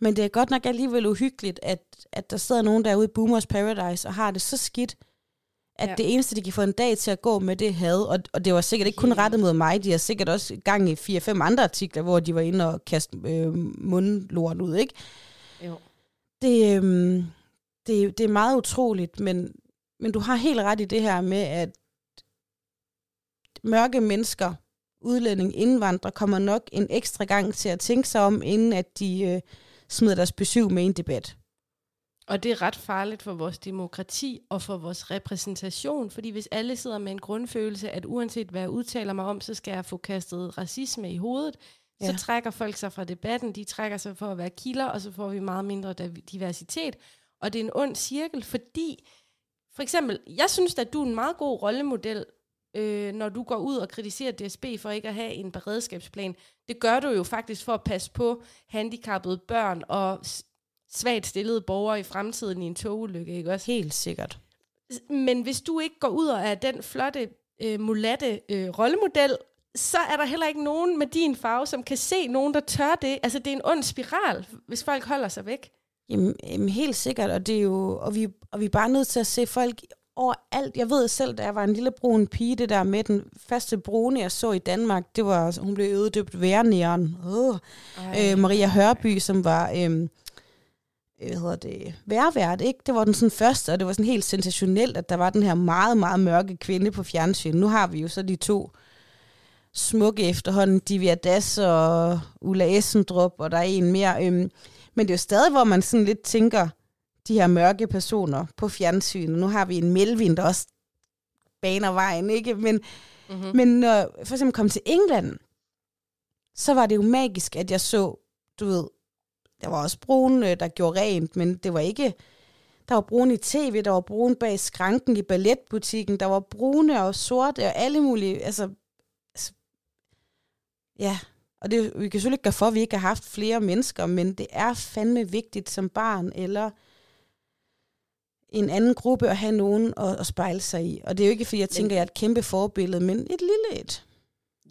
men det er godt nok alligevel uhyggeligt, at, at der sidder nogen derude i Boomers Paradise og har det så skidt, at ja. det eneste, de kan få en dag til at gå med, det had. Og, og det var sikkert ikke kun rettet mod mig. De har sikkert også gang i fire-fem andre artikler, hvor de var inde og kaste øh, mundlort ud, ikke? Jo. Det, øh, det, det er meget utroligt, men, men du har helt ret i det her med, at mørke mennesker, udlænding, indvandrere, kommer nok en ekstra gang til at tænke sig om, inden at de øh, smider deres besøg med en debat. Og det er ret farligt for vores demokrati og for vores repræsentation, fordi hvis alle sidder med en grundfølelse, at uanset hvad jeg udtaler mig om, så skal jeg få kastet racisme i hovedet, ja. så trækker folk sig fra debatten, de trækker sig for at være kilder, og så får vi meget mindre diversitet. Og det er en ond cirkel, fordi for eksempel, jeg synes at du er en meget god rollemodel, øh, når du går ud og kritiserer DSB for ikke at have en beredskabsplan. Det gør du jo faktisk for at passe på handicappede børn og svagt stillede borgere i fremtiden i en togulykke, ikke også? Helt sikkert. Men hvis du ikke går ud og er den flotte, øh, mulatte øh, rollemodel, så er der heller ikke nogen med din farve, som kan se nogen, der tør det. Altså, det er en ond spiral, hvis folk holder sig væk. Jamen, jamen helt sikkert, og, det er jo, og, vi, og vi er bare nødt til at se folk overalt. Jeg ved selv, da jeg var en lille brun pige, det der med den første brune, jeg så i Danmark, det var, hun blev øvedøbt værnæren. Oh. Øh, Maria Hørby, som var... Øh, hvad hedder det, værvært, ikke? Det var den sådan første, og det var sådan helt sensationelt, at der var den her meget, meget mørke kvinde på fjernsyn. Nu har vi jo så de to smukke efterhånden, Divya Das og Ulla Essendrup, og der er en mere. Øhm, men det er jo stadig, hvor man sådan lidt tænker, de her mørke personer på fjernsyn. Nu har vi en Melvin, der også baner vejen, ikke? Men, mm-hmm. men når for eksempel kom til England, så var det jo magisk, at jeg så, du ved, der var også brun, øh, der gjorde rent, men det var ikke... Der var brun i tv, der var brun bag skranken i balletbutikken, der var brune og sorte og alle mulige... Altså, altså ja, og det, vi kan selvfølgelig ikke gøre for, at vi ikke har haft flere mennesker, men det er fandme vigtigt som barn eller en anden gruppe at have nogen at, at spejle sig i. Og det er jo ikke, fordi jeg tænker, at jeg er et kæmpe forbillede, men et lille et.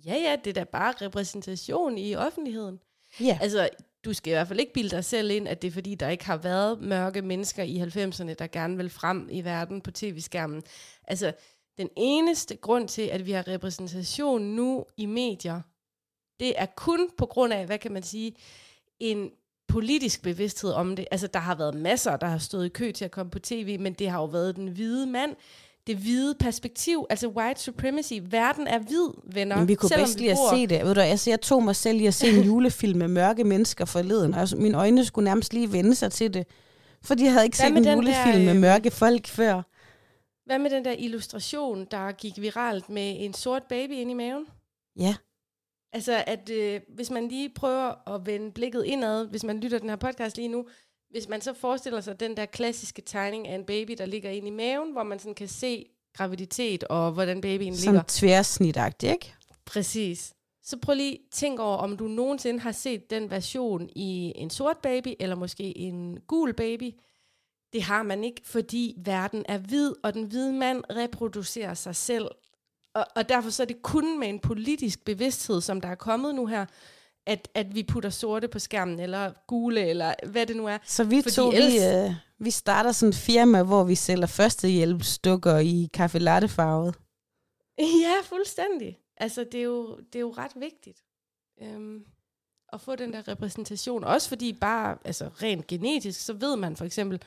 Ja, ja, det er da bare repræsentation i offentligheden. Ja. Altså, du skal i hvert fald ikke bilde dig selv ind, at det er fordi, der ikke har været mørke mennesker i 90'erne, der gerne vil frem i verden på tv-skærmen. Altså, den eneste grund til, at vi har repræsentation nu i medier, det er kun på grund af, hvad kan man sige, en politisk bevidsthed om det. Altså, der har været masser, der har stået i kø til at komme på tv, men det har jo været den hvide mand, det hvide perspektiv, altså white supremacy. Verden er hvid, venner. Men vi kunne bedst lige at se det. Ved du, altså, jeg tog mig selv i at se en julefilm med mørke mennesker forleden, og altså, mine øjne skulle nærmest lige vende sig til det. For de havde ikke Hvad set en julefilm der, med øh, mørke folk før. Hvad med den der illustration, der gik viralt med en sort baby ind i maven? Ja. Altså, at øh, hvis man lige prøver at vende blikket indad, hvis man lytter den her podcast lige nu, hvis man så forestiller sig den der klassiske tegning af en baby, der ligger inde i maven, hvor man sådan kan se graviditet og hvordan babyen Sådan ligger. Tværsnitagtigt, ikke? Præcis. Så prøv lige tænk over, om du nogensinde har set den version i en sort baby, eller måske en gul baby. Det har man ikke, fordi verden er hvid, og den hvide mand reproducerer sig selv. Og, og derfor så er det kun med en politisk bevidsthed, som der er kommet nu her, at, at vi putter sorte på skærmen, eller gule, eller hvad det nu er. Så vi to, ellers... vi, øh, vi starter sådan et firma, hvor vi sælger førstehjælpsdukker i kaffe latte farvet. Ja, fuldstændig. Altså, det er jo, det er jo ret vigtigt. Øhm, at få den der repræsentation. Også fordi bare, altså rent genetisk, så ved man for eksempel,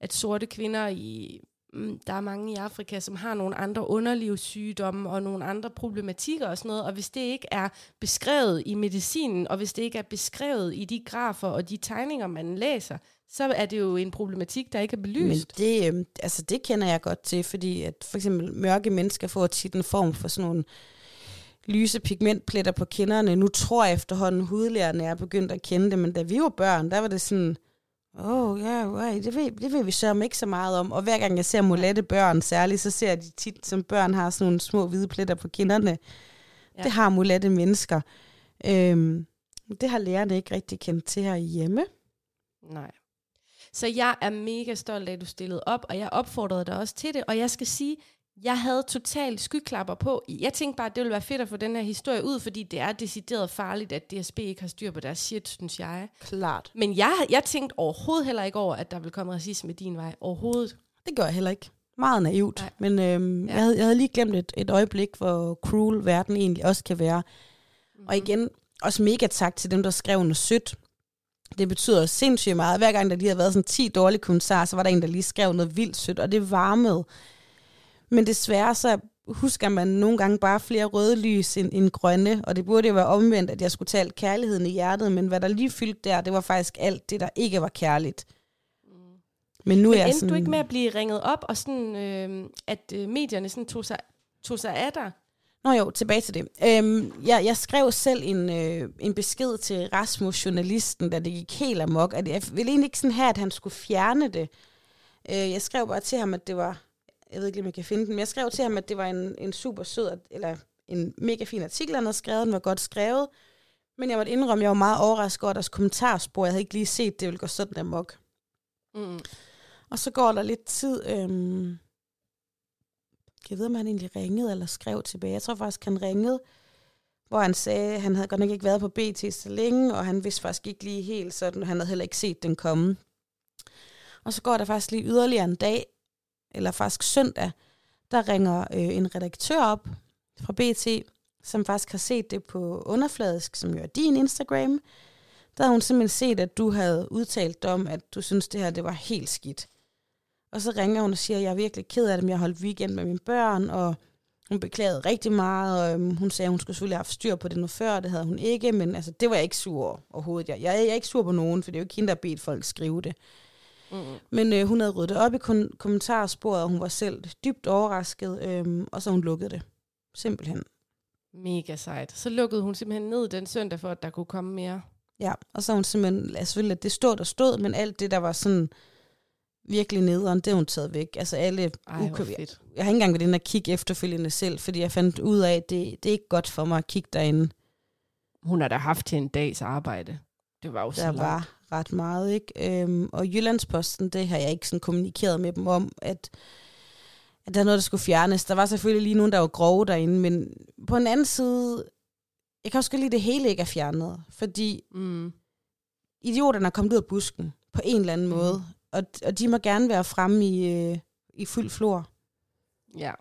at sorte kvinder i, Mm, der er mange i Afrika, som har nogle andre underlivssygdomme og nogle andre problematikker og sådan noget, og hvis det ikke er beskrevet i medicinen, og hvis det ikke er beskrevet i de grafer og de tegninger, man læser, så er det jo en problematik, der ikke er belyst. Men det, øhm, altså det kender jeg godt til, fordi at for eksempel mørke mennesker får tit en form for sådan nogle lyse pigmentpletter på kinderne. Nu tror jeg efterhånden, hudlærerne er begyndt at kende det, men da vi var børn, der var det sådan, åh, oh, ja, yeah, det, ved, det ved vi så ikke så meget om. Og hver gang jeg ser molette børn særligt, så ser jeg de tit, som børn har sådan nogle små hvide pletter på kinderne. Ja. Det har molette mennesker. Øhm, det har lærerne ikke rigtig kendt til her hjemme. Nej. Så jeg er mega stolt af, at du stillede op, og jeg opfordrede dig også til det. Og jeg skal sige, jeg havde totalt skyklapper på. Jeg tænkte bare, at det ville være fedt at få den her historie ud, fordi det er decideret farligt, at DSB ikke har styr på deres shit, synes jeg. Klart. Men jeg, jeg tænkte overhovedet heller ikke over, at der ville komme racisme din vej. Overhovedet. Det gør jeg heller ikke. Meget naivt. Nej. Men øhm, ja. jeg, havde, jeg havde lige glemt et, et øjeblik, hvor cruel verden egentlig også kan være. Mm-hmm. Og igen, også mega tak til dem, der skrev noget sødt. Det betyder sindssygt meget. Hver gang der lige havde været sådan 10 dårlige kommentarer, så var der en, der lige skrev noget vildt sødt, og det varmede. Men desværre så husker man nogle gange bare flere røde lys end, end grønne, og det burde jo være omvendt, at jeg skulle tale kærligheden i hjertet, men hvad der lige fyldte der, det var faktisk alt det, der ikke var kærligt. Mm. Men nu men er jeg sådan... du ikke med at blive ringet op, og sådan, øh, at øh, medierne sådan tog, sig, tog sig af dig? Nå jo, tilbage til det. Øhm, jeg, jeg skrev selv en, øh, en besked til Rasmus, journalisten, da det gik helt amok, at jeg ville egentlig ikke sådan have, at han skulle fjerne det. Øh, jeg skrev bare til ham, at det var jeg ved ikke om jeg kan finde den, men jeg skrev til ham, at det var en, en super sød, eller en mega fin artikel, han havde skrevet, den var godt skrevet, men jeg måtte indrømme, at jeg var meget overrasket over deres kommentarspor, jeg havde ikke lige set, det ville gå sådan der mok. Mm. Og så går der lidt tid, øhm, jeg ved, om han egentlig ringede eller skrev tilbage. Jeg tror faktisk, han ringede, hvor han sagde, at han havde godt nok ikke været på BT så længe, og han vidste faktisk ikke lige helt sådan, han havde heller ikke set den komme. Og så går der faktisk lige yderligere en dag, eller faktisk søndag, der ringer øh, en redaktør op fra BT, som faktisk har set det på underfladisk, som jo er din Instagram. Der har hun simpelthen set, at du havde udtalt om, at du synes, det her det var helt skidt. Og så ringer hun og siger, at jeg er virkelig ked af det, men jeg holdt weekend med mine børn, og hun beklagede rigtig meget, og øhm, hun sagde, at hun skulle selvfølgelig have haft styr på det nu før, det havde hun ikke, men altså, det var jeg ikke sur over overhovedet. Jeg, jeg, jeg er ikke sur på nogen, for det er jo ikke hende, der har bedt folk skrive det. Mm. Men øh, hun havde ryddet op i kon- kommentarsporet, og hun var selv dybt overrasket, øh, og så hun lukket det. Simpelthen. Mega sejt. Så lukkede hun simpelthen ned den søndag, for at der kunne komme mere. Ja, og så hun simpelthen, altså selvfølgelig, at det stod, der stod, men alt det, der var sådan virkelig nederen, det har hun taget væk. Altså alle Ej, ukøb, jeg, jeg har ikke engang været inde og kigge efterfølgende selv, fordi jeg fandt ud af, at det, det er ikke godt for mig at kigge derinde. Hun har da haft til en dags arbejde. Det var jo så Der langt. var ret meget, ikke? Øhm, og Jyllandsposten, det har jeg ikke sådan kommunikeret med dem om, at, at der er noget, der skulle fjernes. Der var selvfølgelig lige nogen, der var grove derinde, men på en anden side, jeg kan også godt lide, at det hele ikke er fjernet, fordi mm. idioterne er kommet ud af busken på en eller anden mm. måde, og, og de må gerne være fremme i, øh, i fuld flor. Ja.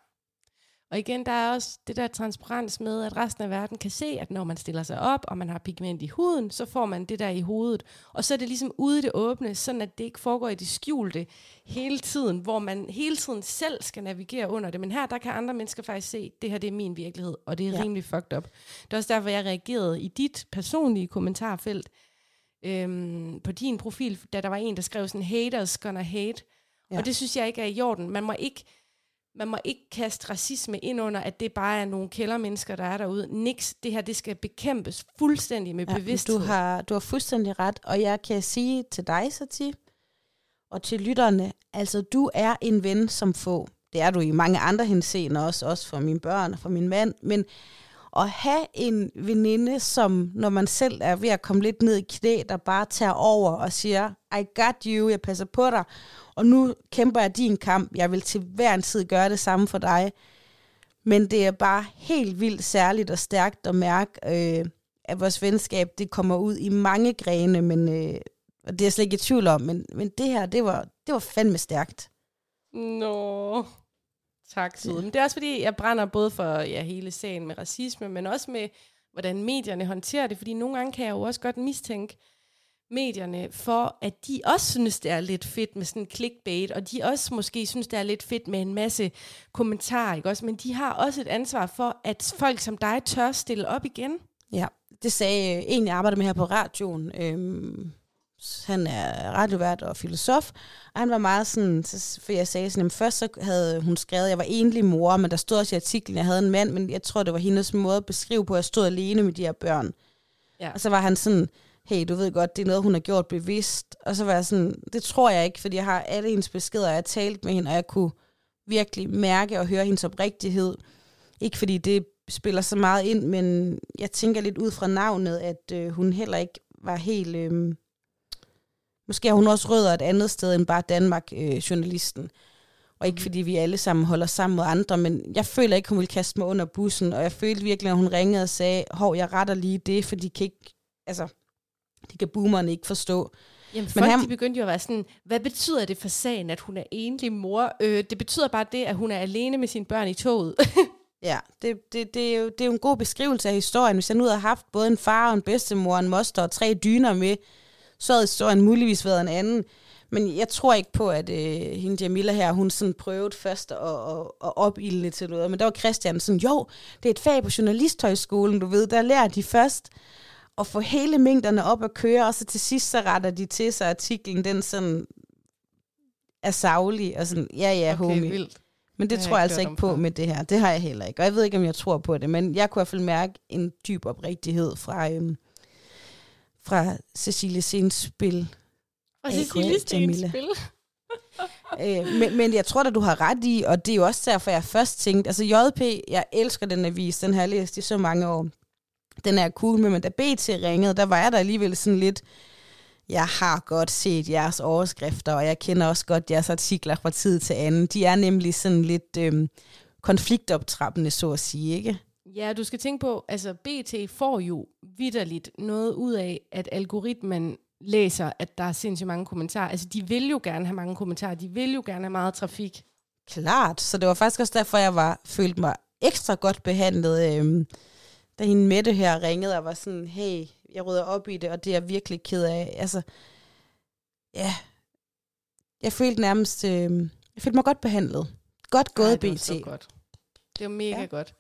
Og igen, der er også det der transparens med, at resten af verden kan se, at når man stiller sig op, og man har pigment i huden, så får man det der i hovedet. Og så er det ligesom ude i det åbne, sådan at det ikke foregår i det skjulte hele tiden, hvor man hele tiden selv skal navigere under det. Men her, der kan andre mennesker faktisk se, at det her det er min virkelighed, og det er ja. rimelig fucked up. Det er også derfor, jeg reagerede i dit personlige kommentarfelt øhm, på din profil, da der var en, der skrev sådan, haters gonna hate. Ja. Og det synes jeg ikke er i orden. Man må ikke man må ikke kaste racisme ind under, at det bare er nogle kældermennesker, der er derude. Niks, det her, det skal bekæmpes fuldstændig med ja, bevidsthed. Du har, du har fuldstændig ret, og jeg kan sige til dig, Sati, og til lytterne, altså du er en ven som få. Det er du i mange andre henseender også, også for mine børn og for min mand, men at have en veninde, som når man selv er ved at komme lidt ned i knæ, der bare tager over og siger, I got you, jeg passer på dig, og nu kæmper jeg din kamp, jeg vil til hver en tid gøre det samme for dig. Men det er bare helt vildt særligt og stærkt at mærke, øh, at vores venskab det kommer ud i mange grene, men øh, og det er jeg slet ikke i tvivl om, men, men det her, det var, det var fandme stærkt. Nå, tak Søde. Men det er også fordi, jeg brænder både for ja, hele sagen med racisme, men også med, hvordan medierne håndterer det, fordi nogle gange kan jeg jo også godt mistænke medierne for, at de også synes, det er lidt fedt med sådan clickbait, og de også måske synes, det er lidt fedt med en masse kommentarer, ikke også? Men de har også et ansvar for, at folk som dig tør stille op igen. Ja, det sagde øh, en, jeg arbejder med her på radioen. Øhm, han er radiovært og filosof, og han var meget sådan, for jeg sagde sådan, først så havde hun skrevet, at jeg var enlig mor, men der stod også i artiklen, at jeg havde en mand, men jeg tror, det var hendes måde at beskrive på, at jeg stod alene med de her børn. Ja. Og så var han sådan, hey, du ved godt, det er noget, hun har gjort bevidst. Og så var jeg sådan, det tror jeg ikke, fordi jeg har alle hendes beskeder, og jeg har talt med hende, og jeg kunne virkelig mærke og høre hendes oprigtighed. Ikke fordi det spiller så meget ind, men jeg tænker lidt ud fra navnet, at øh, hun heller ikke var helt... Øh, måske har hun også rødder et andet sted end bare Danmark, øh. Og ikke mm. fordi vi alle sammen holder sammen med andre, men jeg føler ikke, hun ville kaste mig under bussen, og jeg følte virkelig, at hun ringede og sagde, hov, jeg retter lige det, for de kan ikke, altså, de kan boomerne ikke forstå. Jamen, folk, Men han, de begyndte jo at være sådan, hvad betyder det for sagen, at hun er enlig mor? Øh, det betyder bare det, at hun er alene med sine børn i toget. ja, det, det, det, er jo, det er jo en god beskrivelse af historien. Hvis jeg nu havde haft både en far og en bedstemor, en moster og tre dyner med, så havde historien muligvis været en anden. Men jeg tror ikke på, at øh, hende Jamila her, hun sådan prøvede først at, at, at opilde til noget. Men der var Christian sådan, jo, det er et fag på journalisthøjskolen, du ved, der lærer de først at få hele mængderne op at køre, og så til sidst så retter de til sig artiklen, den sådan er savlig, og sådan, ja ja, okay, homie. Vildt. Men det, det tror jeg altså ikke på med det her. Det har jeg heller ikke. Og jeg ved ikke, om jeg tror på det, men jeg kunne i hvert fald mærke en dyb oprigtighed fra, øhm, fra Cecilie Sens spil. Og Cecilie Sens spil. øh, men, men jeg tror da, du har ret i, og det er jo også derfor, jeg først tænkte, altså JP, jeg elsker den avis, den har jeg læst i så mange år den er cool men da BT ringede, der var jeg der alligevel sådan lidt, jeg har godt set jeres overskrifter, og jeg kender også godt jeres artikler fra tid til anden. De er nemlig sådan lidt øhm, konfliktoptrappende, så at sige, ikke? Ja, du skal tænke på, altså BT får jo vidderligt noget ud af, at algoritmen læser, at der er sindssygt mange kommentarer. Altså, de vil jo gerne have mange kommentarer. De vil jo gerne have meget trafik. Klart, så det var faktisk også derfor, jeg var følte mig ekstra godt behandlet. Øhm, da hende Mette her ringede og var sådan, hey, jeg rydder op i det, og det er jeg virkelig ked af. Altså, ja, jeg følte nærmest, øh, jeg følte mig godt behandlet. Godt gået, Ej, det BT. Så godt. Det var mega ja. godt.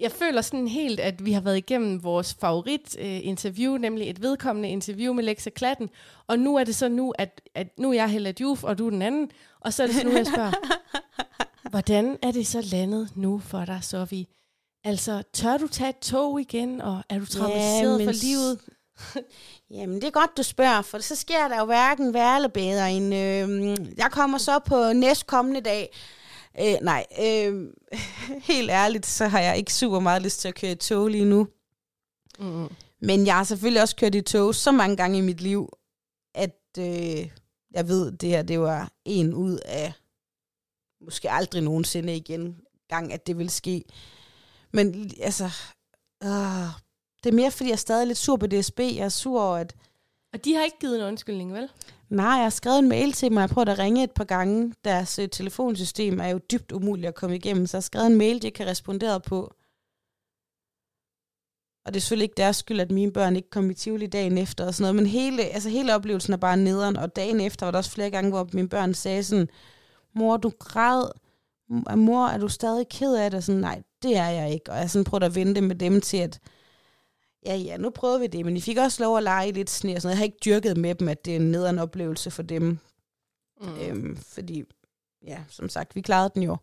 Jeg føler sådan helt, at vi har været igennem vores favorit øh, interview, nemlig et vedkommende interview med Lexa Klatten, og nu er det så nu, at, at nu er jeg Hella Juf, og du er den anden, og så er det så nu, jeg spørger, hvordan er det så landet nu for dig, Sofie? Altså, tør du tage et tog igen, og er du traumatiseret ja, for livet? Jamen, det er godt, du spørger, for så sker der jo hverken værre eller bedre end... Øh, jeg kommer så på næstkommende dag. Øh, nej, øh, helt ærligt, så har jeg ikke super meget lyst til at køre i tog lige nu. Mm. Men jeg har selvfølgelig også kørt i tog så mange gange i mit liv, at øh, jeg ved, det her det var en ud af måske aldrig nogensinde igen gang, at det vil ske. Men altså, øh, det er mere, fordi jeg er stadig lidt sur på DSB. Jeg er sur over, at... Og de har ikke givet en undskyldning, vel? Nej, jeg har skrevet en mail til dem, og jeg har prøvet at ringe et par gange. Deres øh, telefonsystem er jo dybt umuligt at komme igennem, så jeg har skrevet en mail, de ikke har responderet på. Og det er selvfølgelig ikke deres skyld, at mine børn ikke kom i Tivoli dagen efter og sådan noget, men hele, altså hele oplevelsen er bare nederen, og dagen efter var der også flere gange, hvor mine børn sagde sådan, mor, du græd, mor, er du stadig ked af det? Sådan, nej, det er jeg ikke. Og jeg sådan prøvet at vente med dem til, at ja, ja, nu prøver vi det. Men I fik også lov at lege lidt sne og sådan noget. Jeg har ikke dyrket med dem, at det er en nederen oplevelse for dem. Mm. Øhm, fordi, ja, som sagt, vi klarede den jo.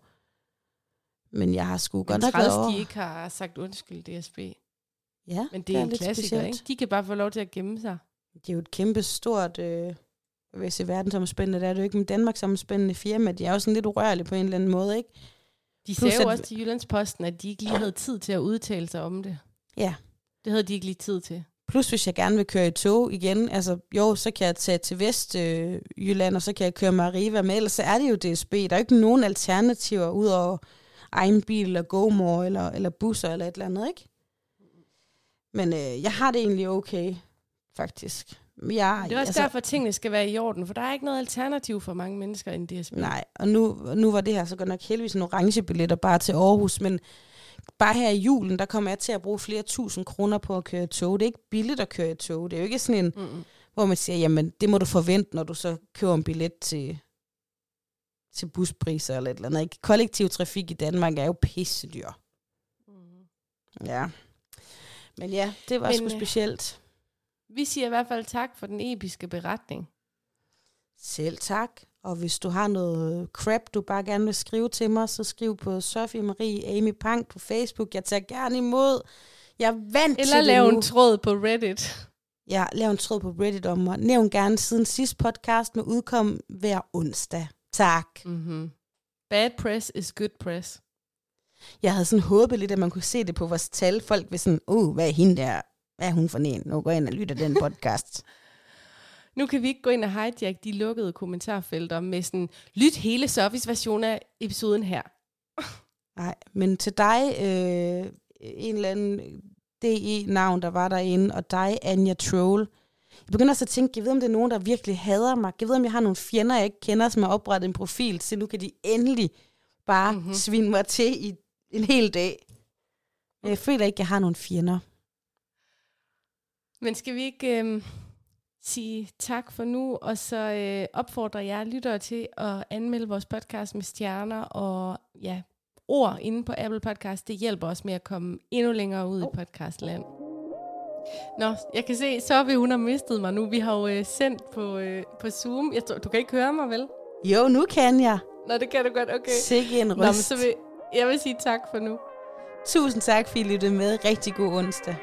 Men jeg har sgu godt nok været de ikke har sagt undskyld, DSB. Ja, Men det er, det er en klassiker, specielt. ikke? De kan bare få lov til at gemme sig. Det er jo et kæmpe stort, øh, hvis i verden som spændende, det er det jo ikke, men Danmark som spændende firma, de er jo sådan lidt urørlige på en eller anden måde, ikke? De Plus sagde jo at- også til Jyllandsposten, at de ikke lige havde tid til at udtale sig om det. Ja. Det havde de ikke lige tid til. Plus hvis jeg gerne vil køre i tog igen, altså jo, så kan jeg tage til Vestjylland, Jylland, og så kan jeg køre med Arriva, men ellers så er det jo DSB. Der er jo ikke nogen alternativer ud over egen bil, eller GoMore, eller, eller busser, eller et eller andet, ikke? Men øh, jeg har det egentlig okay, faktisk. Jeg, Det er også altså, derfor, at tingene skal være i orden, for der er ikke noget alternativ for mange mennesker end DSB. Nej, og nu, nu var det her så godt nok heldigvis en orange billetter bare til Aarhus, men bare her i julen, der kommer jeg til at bruge flere tusind kroner på at køre i tog. Det er ikke billigt at køre i tog. Det er jo ikke sådan en, Mm-mm. hvor man siger, jamen det må du forvente, når du så køber en billet til, til buspriser eller et eller andet. Ikke? Kollektiv trafik i Danmark er jo pissedyr. Ja. Men ja, det var Men, sgu øh, specielt. Vi siger i hvert fald tak for den episke beretning. Selv tak. Og hvis du har noget crap, du bare gerne vil skrive til mig, så skriv på Sofie Marie Amy Pang på Facebook. Jeg tager gerne imod. Jeg vant Eller til nu. en tråd på Reddit. Ja, lav en tråd på Reddit om mig. Nævn gerne siden sidste podcast med udkom hver onsdag. Tak. Mm-hmm. Bad press is good press. Jeg havde sådan håbet lidt, at man kunne se det på vores tal. Folk vil sådan, uh, hvad er hende der? Hvad er hun for en? Nu går jeg ind og lytter den podcast. Nu kan vi ikke gå ind og hijack de lukkede kommentarfelter med sådan, lyt hele Sofis version af episoden her. Nej, men til dig, øh, en eller anden DE-navn, der var derinde, og dig, Anja Troll. Jeg begynder også at tænke, jeg ved, om det er nogen, der virkelig hader mig. Jeg ved, om jeg har nogle fjender, jeg ikke kender, som har oprettet en profil, så nu kan de endelig bare Mhm. mm-hmm. svine mig til i en hel dag. Jeg føler ikke, jeg har nogle fjender. Men skal vi ikke øhm, sige tak for nu, og så øh, opfordrer jeg lyttere til at anmelde vores podcast med stjerner og ja, ord inde på Apple Podcast. Det hjælper os med at komme endnu længere ud i podcastland. Nå, jeg kan se, Sofie, hun har mistet mig nu. Vi har jo øh, sendt på, øh, på Zoom. Jeg tror, du kan ikke høre mig, vel? Jo, nu kan jeg. Nå, det kan du godt, okay. Sikke en Nå, men røst. så vil, jeg vil sige tak for nu. Tusind tak, fordi I lyttede med. Rigtig god onsdag.